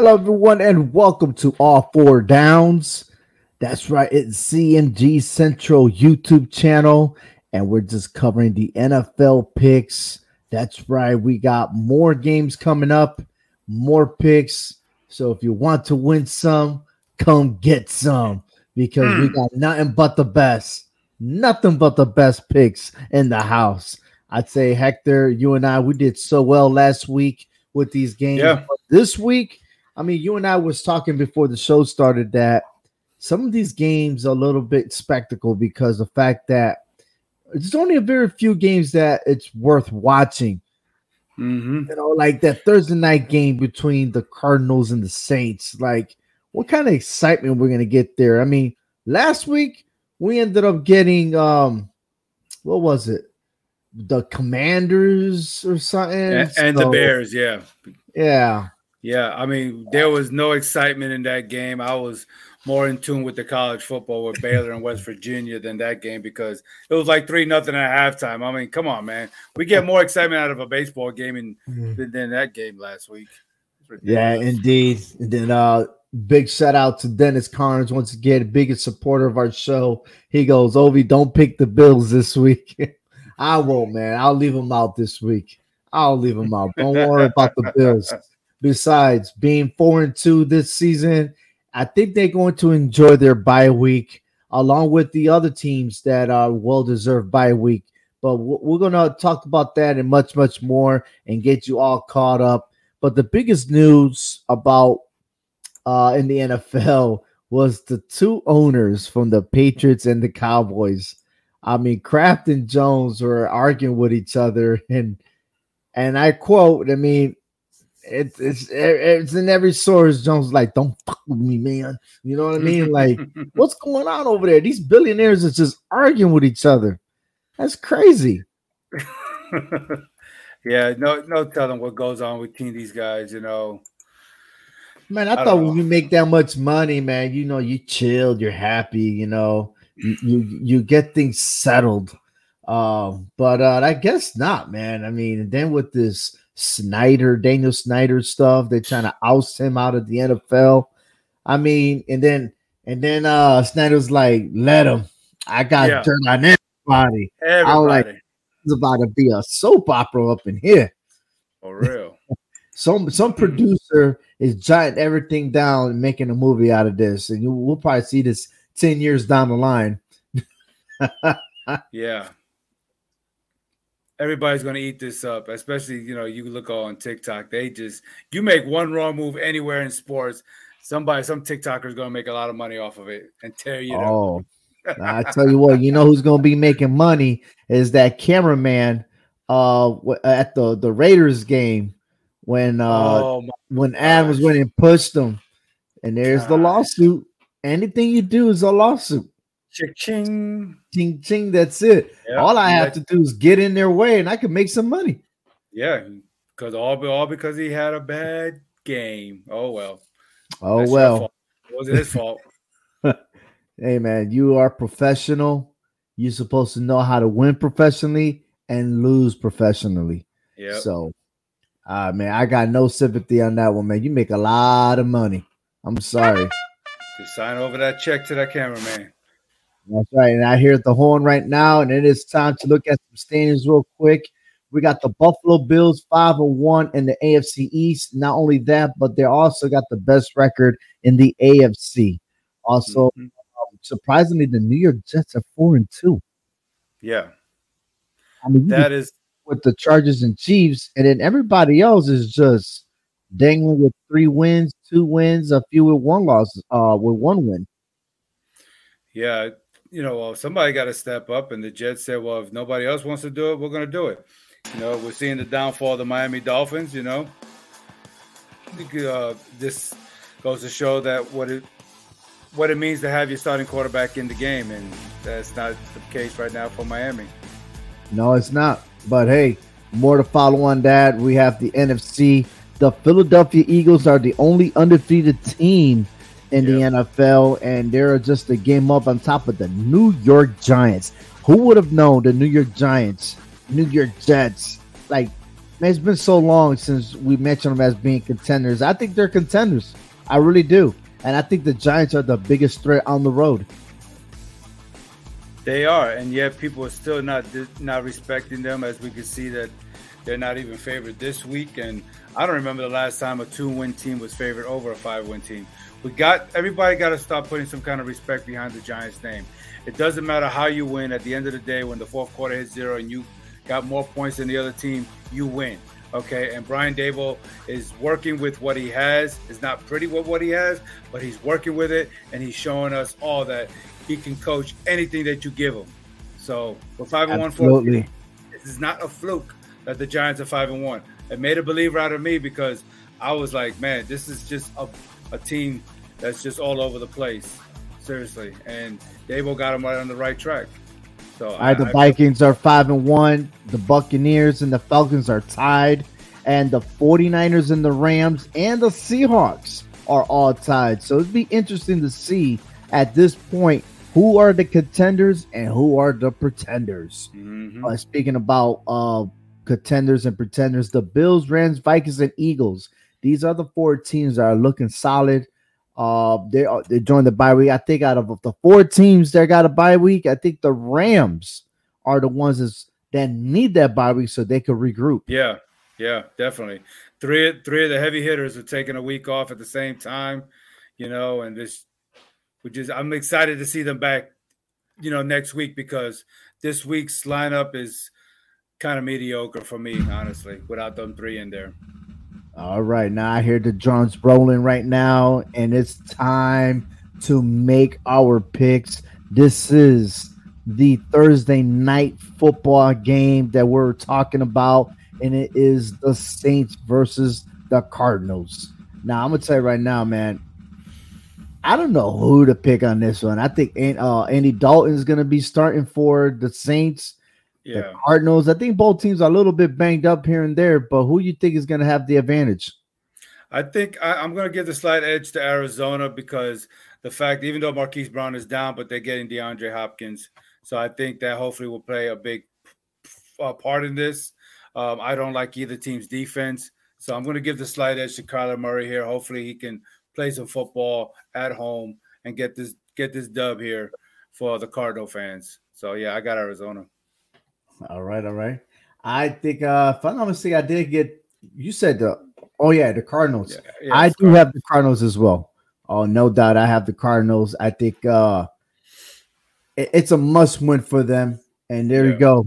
Hello, everyone, and welcome to All Four Downs. That's right, it's CMG Central YouTube channel, and we're just covering the NFL picks. That's right, we got more games coming up, more picks. So if you want to win some, come get some because we hmm. got nothing but the best, nothing but the best picks in the house. I'd say, Hector, you and I, we did so well last week with these games. Yeah. This week, I mean, you and I was talking before the show started that some of these games are a little bit spectacle because the fact that there's only a very few games that it's worth watching. Mm-hmm. You know, like that Thursday night game between the Cardinals and the Saints. Like, what kind of excitement we're gonna get there? I mean, last week we ended up getting um, what was it? The Commanders or something, and, and so, the Bears. Yeah, yeah. Yeah, I mean, there was no excitement in that game. I was more in tune with the college football with Baylor and West Virginia than that game because it was like three nothing at halftime. I mean, come on, man. We get more excitement out of a baseball game in, mm-hmm. than, than, that game last week. Yeah, indeed. And then uh big shout out to Dennis Carnes once again, biggest supporter of our show. He goes, Ovi, don't pick the Bills this week. I won't, man. I'll leave them out this week. I'll leave them out. Don't worry about the Bills besides being four and two this season. I think they're going to enjoy their bye week along with the other teams that are well deserved bye week. But we're going to talk about that and much, much more and get you all caught up. But the biggest news about uh, in the NFL was the two owners from the Patriots and the Cowboys. I mean, Kraft and Jones were arguing with each other, and and I quote, I mean, it's it's it's in every source. Jones like, don't fuck with me, man. You know what I mean? Like, what's going on over there? These billionaires are just arguing with each other. That's crazy. yeah, no, no telling what goes on between these guys. You know, man. I, I thought when you make that much money, man, you know, you chilled, you're happy. You know, you you, you get things settled. Um, but uh, I guess not, man. I mean, and then with this Snyder, Daniel Snyder stuff. They're trying to oust him out of the NFL. I mean, and then and then uh Snyder's like, let him. I got yeah. to turn on everybody. Everybody. I was like, it's about to be a soap opera up in here. For real. some some producer is jotting everything down and making a movie out of this, and you, we'll probably see this ten years down the line. yeah, everybody's going to eat this up, especially, you know, you look all on TikTok. They just, you make one wrong move anywhere in sports, somebody, some TikToker is going to make a lot of money off of it and tear you oh, I tell you what, you know who's going to be making money is that cameraman uh at the the Raiders game when uh oh when Adams went and pushed them. And there's the lawsuit. Anything you do is a lawsuit. Ching, ching, ching. That's it. Yeah, all I have to do is get in their way, and I can make some money. Yeah, because all all because he had a bad game. Oh well. Oh That's well. It wasn't his fault. hey man, you are professional. You're supposed to know how to win professionally and lose professionally. Yeah. So, uh man, I got no sympathy on that one, man. You make a lot of money. I'm sorry. Just sign over that check to that cameraman. That's right. And I hear the horn right now, and it is time to look at some standings real quick. We got the Buffalo Bills five and one in the AFC East. Not only that, but they also got the best record in the AFC. Also, mm-hmm. um, surprisingly, the New York Jets are four and two. Yeah, I mean that is with the Chargers and Chiefs, and then everybody else is just dangling with three wins, two wins, a few with one loss, uh, with one win. Yeah, you know, well, somebody got to step up. And the Jets said, well, if nobody else wants to do it, we're going to do it. You know, we're seeing the downfall of the Miami Dolphins. You know, uh, this goes to show that what it what it means to have your starting quarterback in the game, and that's not the case right now for Miami. No, it's not. But hey, more to follow on that. We have the NFC. The Philadelphia Eagles are the only undefeated team in yep. the NFL, and they're just a game up on top of the New York Giants. Who would have known the New York Giants, New York Jets, like Man, it's been so long since we mentioned them as being contenders. I think they're contenders. I really do. And I think the Giants are the biggest threat on the road. They are, and yet people are still not not respecting them. As we can see that they're not even favored this week. And I don't remember the last time a two-win team was favored over a five-win team. We got everybody got to stop putting some kind of respect behind the Giants' name. It doesn't matter how you win. At the end of the day, when the fourth quarter hits zero and you got more points than the other team, you win. Okay, and Brian Daboll is working with what he has. It's not pretty with what he has, but he's working with it, and he's showing us all that he can coach anything that you give him. So for five and one, four, this is not a fluke that the Giants are five and one. It made a believer out of me because I was like, man, this is just a, a team that's just all over the place, seriously. And Daboll got him right on the right track. So all right, I, the Vikings I, are five and one. The Buccaneers and the Falcons are tied, and the 49ers and the Rams and the Seahawks are all tied. So it'd be interesting to see at this point who are the contenders and who are the pretenders. Mm-hmm. Uh, speaking about uh, contenders and pretenders, the Bills, Rams, Vikings, and Eagles. These are the four teams that are looking solid. Uh, they are they joined the bye week. I think out of the four teams that got a bye week, I think the Rams are the ones that's, that need that bye week so they could regroup. Yeah, yeah, definitely. Three three of the heavy hitters are taking a week off at the same time, you know, and this which is I'm excited to see them back, you know, next week because this week's lineup is kind of mediocre for me, honestly, without them three in there. All right, now I hear the drums rolling right now, and it's time to make our picks. This is the Thursday night football game that we're talking about, and it is the Saints versus the Cardinals. Now, I'm gonna tell you right now, man, I don't know who to pick on this one. I think uh, Andy Dalton is to be starting for the Saints. Yeah. The Cardinals. I think both teams are a little bit banged up here and there, but who you think is going to have the advantage? I think I, am going to give the slight edge to Arizona because the fact, even though Marquise Brown is down, but they're getting DeAndre Hopkins, so I think that hopefully will play a big uh, part in this. Um, I don't like either team's defense, so I'm going to give the slight edge to Kyler Murray here. Hopefully, he can play some football at home and get this get this dub here for the Cardinal fans. So yeah, I got Arizona. All right, all right. I think uh if I'm not mistaken, I did get you said the oh yeah, the Cardinals. Yeah, yeah, I do Cardinals. have the Cardinals as well. Oh, no doubt I have the Cardinals. I think uh it, it's a must win for them. And there yeah. you go.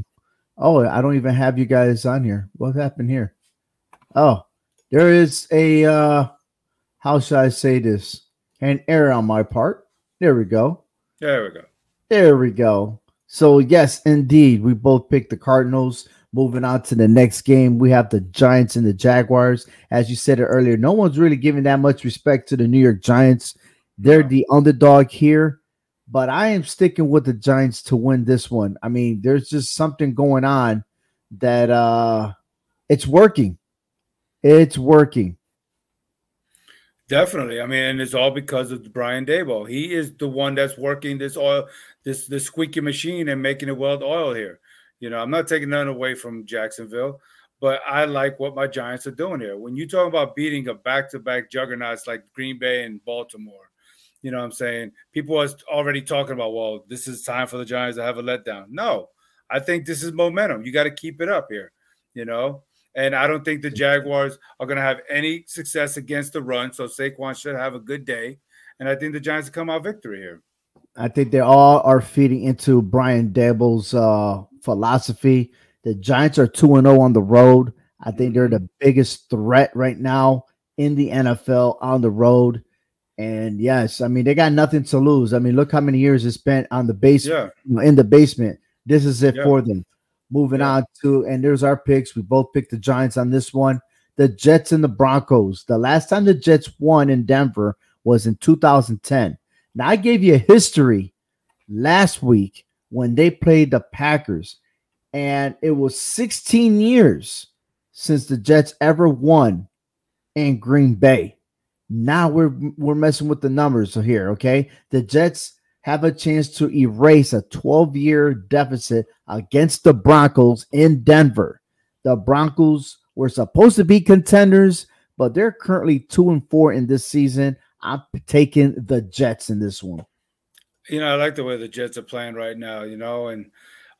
Oh, I don't even have you guys on here. What happened here? Oh, there is a uh how should I say this? An error on my part. There we go. There we go. There we go. So, yes, indeed, we both picked the Cardinals. Moving on to the next game, we have the Giants and the Jaguars. As you said it earlier, no one's really giving that much respect to the New York Giants. They're the underdog here, but I am sticking with the Giants to win this one. I mean, there's just something going on that uh it's working. It's working. Definitely. I mean, and it's all because of Brian Daboll. He is the one that's working this oil, this this squeaky machine and making it well oil here. You know, I'm not taking none away from Jacksonville, but I like what my Giants are doing here. When you talk about beating a back-to-back juggernauts like Green Bay and Baltimore, you know what I'm saying? People are already talking about, well, this is time for the Giants to have a letdown. No, I think this is momentum. You got to keep it up here, you know? And I don't think the Jaguars are going to have any success against the run. So Saquon should have a good day. And I think the Giants come out victory here. I think they all are feeding into Brian Daboll's uh, philosophy. The Giants are 2 0 on the road. I think they're the mm-hmm. biggest threat right now in the NFL on the road. And yes, I mean, they got nothing to lose. I mean, look how many years they spent on the base yeah. in the basement. This is it yeah. for them. Moving yeah. on to, and there's our picks. We both picked the Giants on this one. The Jets and the Broncos. The last time the Jets won in Denver was in 2010. Now, I gave you a history last week when they played the Packers, and it was 16 years since the Jets ever won in Green Bay. Now we're we're messing with the numbers here, okay? The Jets have a chance to erase a 12 year deficit against the Broncos in Denver. The Broncos were supposed to be contenders, but they're currently two and four in this season. I'm taking the Jets in this one. You know, I like the way the Jets are playing right now, you know, and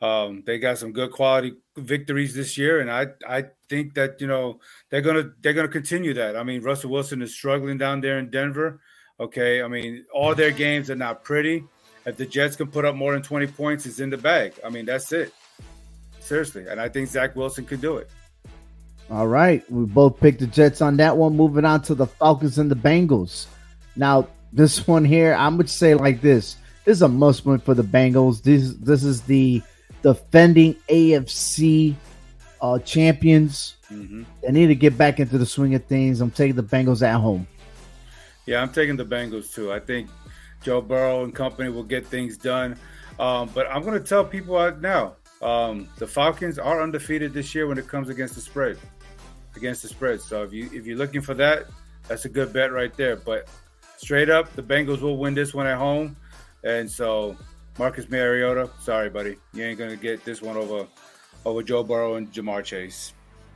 um, they got some good quality victories this year, and I I think that you know they're gonna they're gonna continue that. I mean, Russell Wilson is struggling down there in Denver. Okay, I mean, all their games are not pretty. If the Jets can put up more than 20 points, it's in the bag. I mean, that's it. Seriously. And I think Zach Wilson could do it. All right. We both picked the Jets on that one. Moving on to the Falcons and the Bengals. Now, this one here, I would say like this. This is a must win for the Bengals. This, this is the defending AFC uh, champions. Mm-hmm. They need to get back into the swing of things. I'm taking the Bengals at home. Yeah, I'm taking the Bengals too. I think Joe Burrow and company will get things done. Um, but I'm going to tell people out now um, the Falcons are undefeated this year when it comes against the spread, against the spread. So if you if you're looking for that, that's a good bet right there. But straight up, the Bengals will win this one at home, and so Marcus Mariota, sorry buddy, you ain't gonna get this one over over Joe Burrow and Ja'Marr Chase.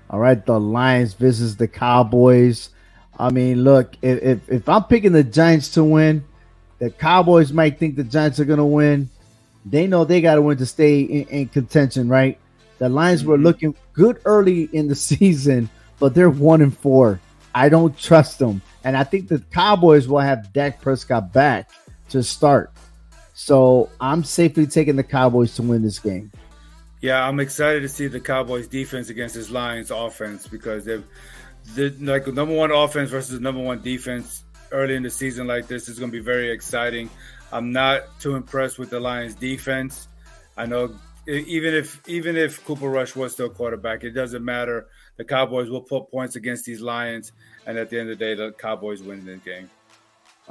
All right, the Lions versus the Cowboys. I mean, look, if, if, if I'm picking the Giants to win, the Cowboys might think the Giants are going to win. They know they got to win to stay in, in, contention, right? The Lions mm-hmm. were looking good early in the season, but they're one and four. I don't trust them. And I think the Cowboys will have Dak Prescott back to start. So I'm safely taking the Cowboys to win this game. Yeah, I'm excited to see the Cowboys defense against this Lions offense because they've the like number one offense versus number one defense early in the season like this is going to be very exciting. I'm not too impressed with the Lions defense. I know even if even if Cooper Rush was still quarterback, it doesn't matter. The Cowboys will put points against these Lions, and at the end of the day, the Cowboys win the game.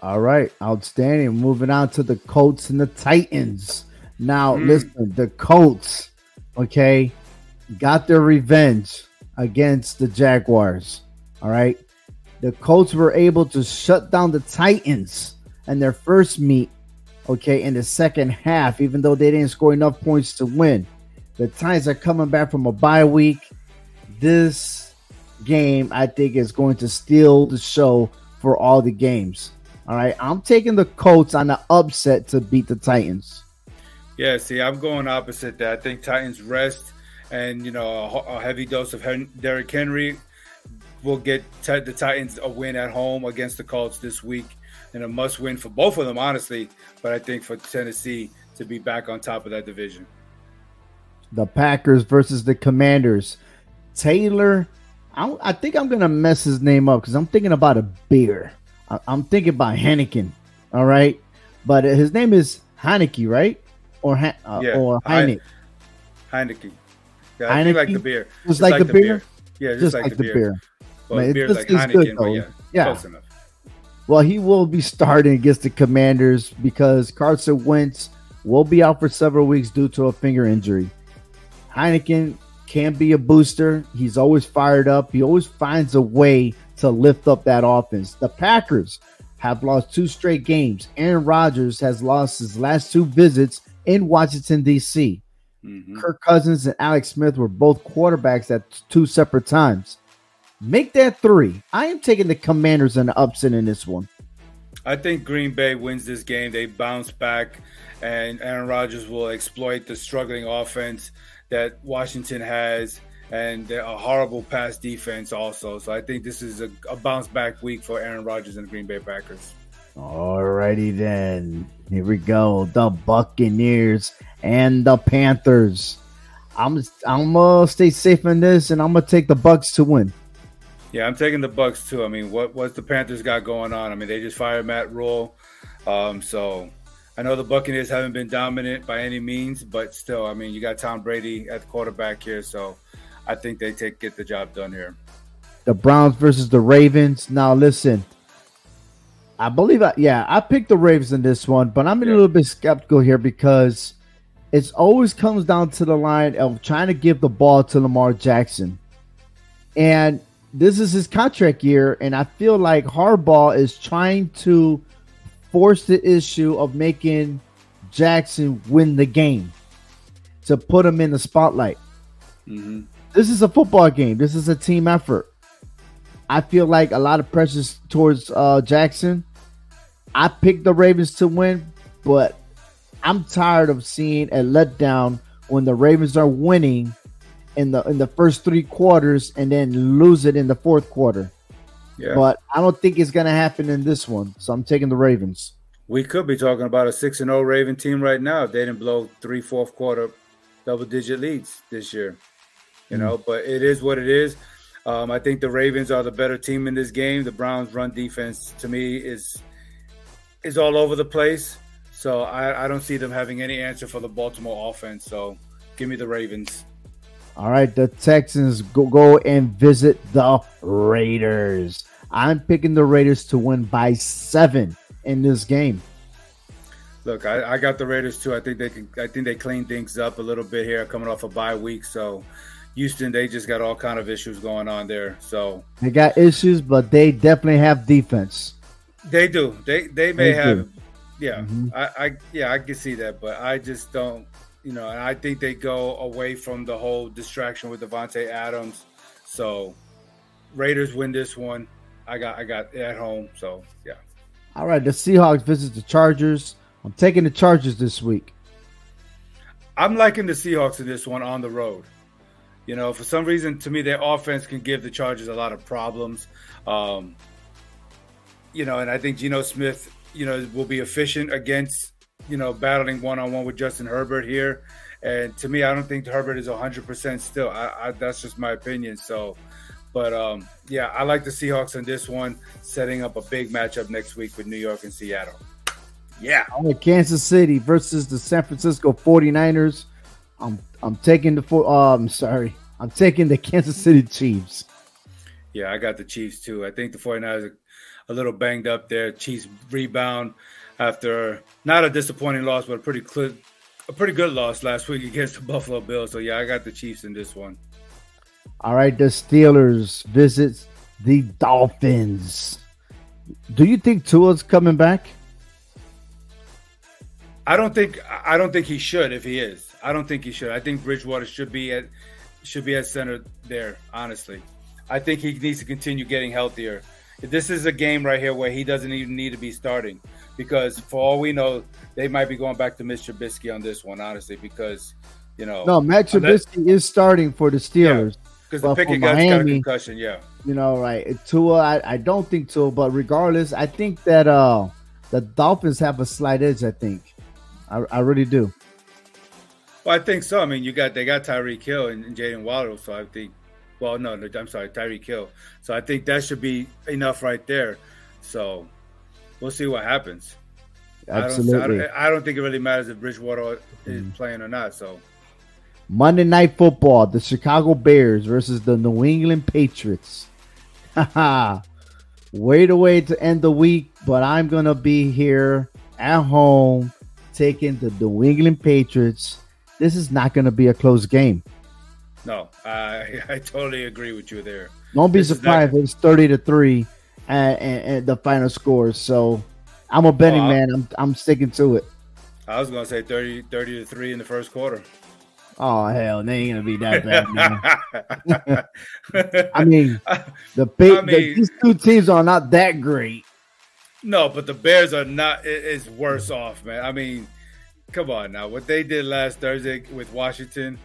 All right, outstanding. Moving on to the Colts and the Titans. Now, mm. listen, the Colts, okay, got their revenge against the Jaguars. All right, the Colts were able to shut down the Titans in their first meet, okay, in the second half, even though they didn't score enough points to win. The Titans are coming back from a bye week. This game, I think, is going to steal the show for all the games. All right, I'm taking the Colts on the upset to beat the Titans. Yeah, see, I'm going opposite that. I think Titans rest and you know a, heavy dose of Hen- Derrick Henry will get t- the Titans a win at home against the Colts this week, and a must win for both of them, honestly. But I think for Tennessee to be back on top of that division. The Packers versus the Commanders. Taylor, I, I think I'm gonna mess his name up because I'm thinking about a beer. I, am thinking about Heineken. All right, but his name is Heinicke, right? Or uh, yeah, or Heineken. Heineken. Yeah, I Heineken? like the beer. Just, just like, like, the, beer? beer? Yeah, just, just like, like, the, beer. beer. Well, Man, beer's like Heineken, good, but yeah, yeah. close enough. Well, he will be starting against the Commanders because Carson Wentz will be out for several weeks due to a finger injury. Heineken can be a booster. He's always fired up. He always finds a way to lift up that offense. The Packers have lost two straight games. Aaron Rodgers has lost his last two visits in Washington, D.C. Mm-hmm. Kirk Cousins and Alex Smith were both quarterbacks at two separate times. Make that three. I am taking the Commanders and the upset in this one. I think Green Bay wins this game. They bounce back, and Aaron Rodgers will exploit the struggling offense that Washington has and a horrible pass defense also. So I think this is a, a bounce back week for Aaron Rodgers and the Green Bay Packers. Alrighty then. Here we go. The Buccaneers and the Panthers. I'm I'm gonna stay safe in this, and I'm gonna take the Bucks to win. Yeah, I'm taking the Bucks too. I mean, what what's the Panthers got going on? I mean, they just fired Matt Rhule, um, so I know the Buccaneers haven't been dominant by any means, but still, I mean, you got Tom Brady at the quarterback here, so I think they take get the job done here. The Browns versus the Ravens. Now, listen, I believe, I, yeah, I picked the Ravens in this one, but I'm a little bit skeptical here because it always comes down to the line of trying to give the ball to Lamar Jackson, and this is his contract year, and I feel like Harbaugh is trying to force the issue of making Jackson win the game to put him in the spotlight. Mm-hmm. this is a football game. This is a team effort. I feel like a lot of pressure towards uh, Jackson. I picked the Ravens to win, but I'm tired of seeing a letdown when the Ravens are winning in the in the first three quarters and then lose it in the fourth quarter. Yeah. But I don't think it's gonna happen in this one. So I'm taking the Ravens. We could be talking about a six and zero oh Raven team right now if they didn't blow three fourth quarter double digit leads this year. You mm. know, but it is what it is. Um, I think the Ravens are the better team in this game. The Browns' run defense, to me, is is all over the place. So I, I don't see them having any answer for the Baltimore offense. So give me the Ravens. All right, the Texans go, go and visit the Raiders. I'm picking the Raiders to win by seven in this game. Look, I, I, got the Raiders too. I think they can. I think they clean things up a little bit here, coming off a bye week. So, Houston, they just got all kind of issues going on there. So they got issues, but they definitely have defense. They do. They they may they have. Do. Yeah, mm-hmm. I, I yeah I can see that, but I just don't. You know, and I think they go away from the whole distraction with Davante Adams. So Raiders win this one. I got I got at home. So yeah. All right, the Seahawks visit the Chargers. I'm taking the Chargers this week. I'm liking the Seahawks in this one on the road. You know, for some reason, to me, their offense can give the Chargers a lot of problems. Um, you know, and I think Geno Smith, you know, will be efficient against, you know, battling one on one with Justin Herbert here. And to me, I don't think Herbert is 100% still. I, I, that's just my opinion. So, but um, yeah, I like the Seahawks in this one, setting up a big matchup next week with New York and Seattle. Yeah. Kansas City versus the San Francisco 49ers. I'm I'm taking the four. Uh, I'm sorry. I'm taking the Kansas City Chiefs. Yeah, I got the Chiefs too. I think the 49ers are a little banged up there. Chiefs rebound after not a disappointing loss, but a pretty clear, a pretty good loss last week against the Buffalo Bills. So yeah, I got the Chiefs in this one. All right, the Steelers visits the Dolphins. Do you think Tua's coming back? I don't think I don't think he should if he is. I don't think he should. I think Bridgewater should be at should be at center there, honestly. I think he needs to continue getting healthier. This is a game right here where he doesn't even need to be starting because for all we know, they might be going back to Mr. Trubisky on this one, honestly, because you know No, Matt Trubisky is starting for the Steelers. Because yeah, the Pickett got a concussion, yeah. You know, right. Tua, I, I don't think Tua, but regardless, I think that uh the Dolphins have a slight edge, I think. I, I really do. Well, I think so. I mean, you got they got Tyreek Hill and, and Jaylen Waddle, so I think. Well, no, I'm sorry, Tyreek Hill. So I think that should be enough right there. So we'll see what happens. Absolutely. I don't, I don't, I don't think it really matters if Bridgewater is mm. playing or not. So Monday Night Football: the Chicago Bears versus the New England Patriots. Haha. Wait a way to end the week, but I'm gonna be here at home taking the New England Patriots. This is not going to be a close game. No, I I totally agree with you there. Don't be surprised if it's thirty to three, and, and, and, the final scores. So I'm a betting oh, man. I'm I'm sticking to it. I was gonna say 30, 30 to three in the first quarter. Oh hell, they ain't gonna be that bad. I mean, the, I mean, the, these two teams are not that great. No, but the Bears are not. It's worse off, man. I mean, come on now. What they did last Thursday with Washington,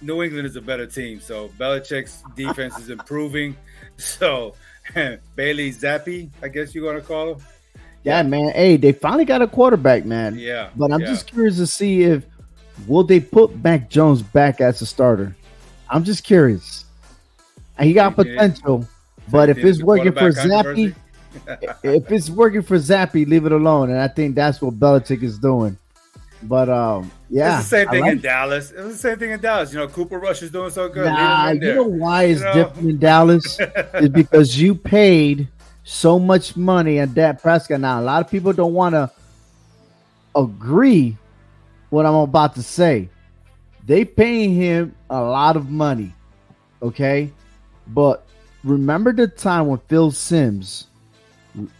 New England is a better team. So Belichick's defense is improving. So Bailey Zappe, I guess you're gonna call him. Yeah, man. Hey, they finally got a quarterback, man. Yeah. But I'm yeah. just curious to see if will they put Mac Jones back as a starter. I'm just curious. He got potential, but if it's working for Zappe if it's working for Zappe, leave it alone. And I think that's what Belichick is doing. But um, yeah, it's the same thing like in it. Dallas. It was the same thing in Dallas. You know, Cooper Rush is doing so good. Nah, you know why it's you know? different in Dallas is because you paid so much money at Dak Prescott. Now, a lot of people don't want to agree what I'm about to say. They paying him a lot of money, okay? But remember the time when Phil Simms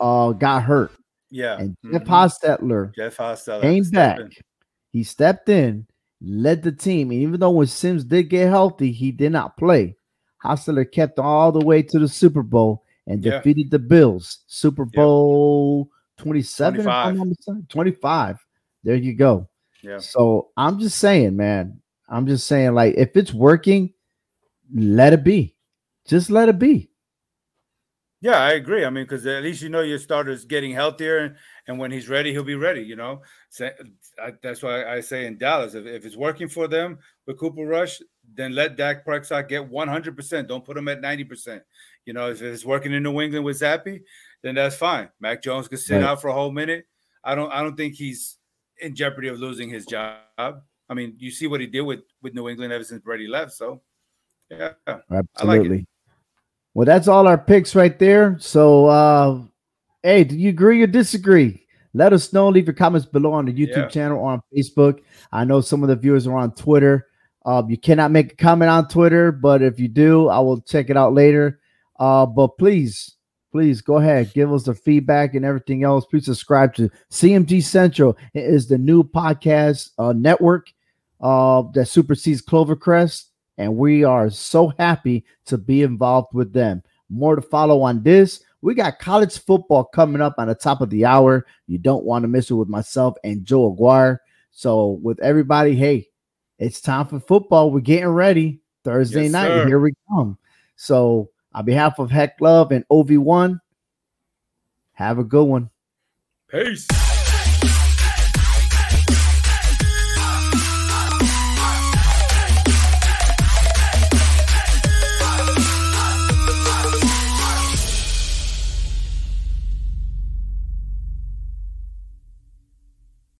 uh, got hurt. Yeah. And Jeff mm-hmm. Hostetler, Jeff Hostetler came back. He stepped in. led the team. And even though when Simms did get healthy, he did not play. Hostetler kept all the way to the Super Bowl and Yeah. defeated the Bills. Super Bowl 27, 25. 25. There you go. Yeah. So I'm just saying, man. I'm just saying, like, if it's working, let it be. Just let it be. Yeah, I agree. I mean, because at least you know your starter's getting healthier, and, and when he's ready, he'll be ready. You know, I, that's why I say in Dallas, if, if it's working for them with Cooper Rush, then let Dak Prescott get 100%. Don't put him at 90%. You know, if it's working in New England with Zappe, then that's fine. Mac Jones could sit Right. out for a whole minute. I don't I don't think he's in jeopardy of losing his job. I mean, you see what he did with with New England ever since Brady left. So, yeah, Absolutely. Well, that's all our picks right there. So, uh, hey, do you agree or disagree? Let us know. Leave your comments below on the YouTube Yeah. channel or on Facebook. I know some of the viewers are on Twitter. Uh, you cannot make a comment on Twitter, but if you do, I will check it out later. Uh, but please, please go ahead, give us the feedback and everything else. Please subscribe to CMG Central. It is the new podcast uh, network uh, that supersedes Clovercrest and we are so happy to be involved with them. More to follow on this. We got college football coming up on the top of the hour. You don't want to miss it with myself and Joe Aguirre. So, with everybody, hey, it's time for football. We're getting ready. Thursday Yes, night, sir. here we come. So, on behalf of Heck Love and OV1, have a good one. peace.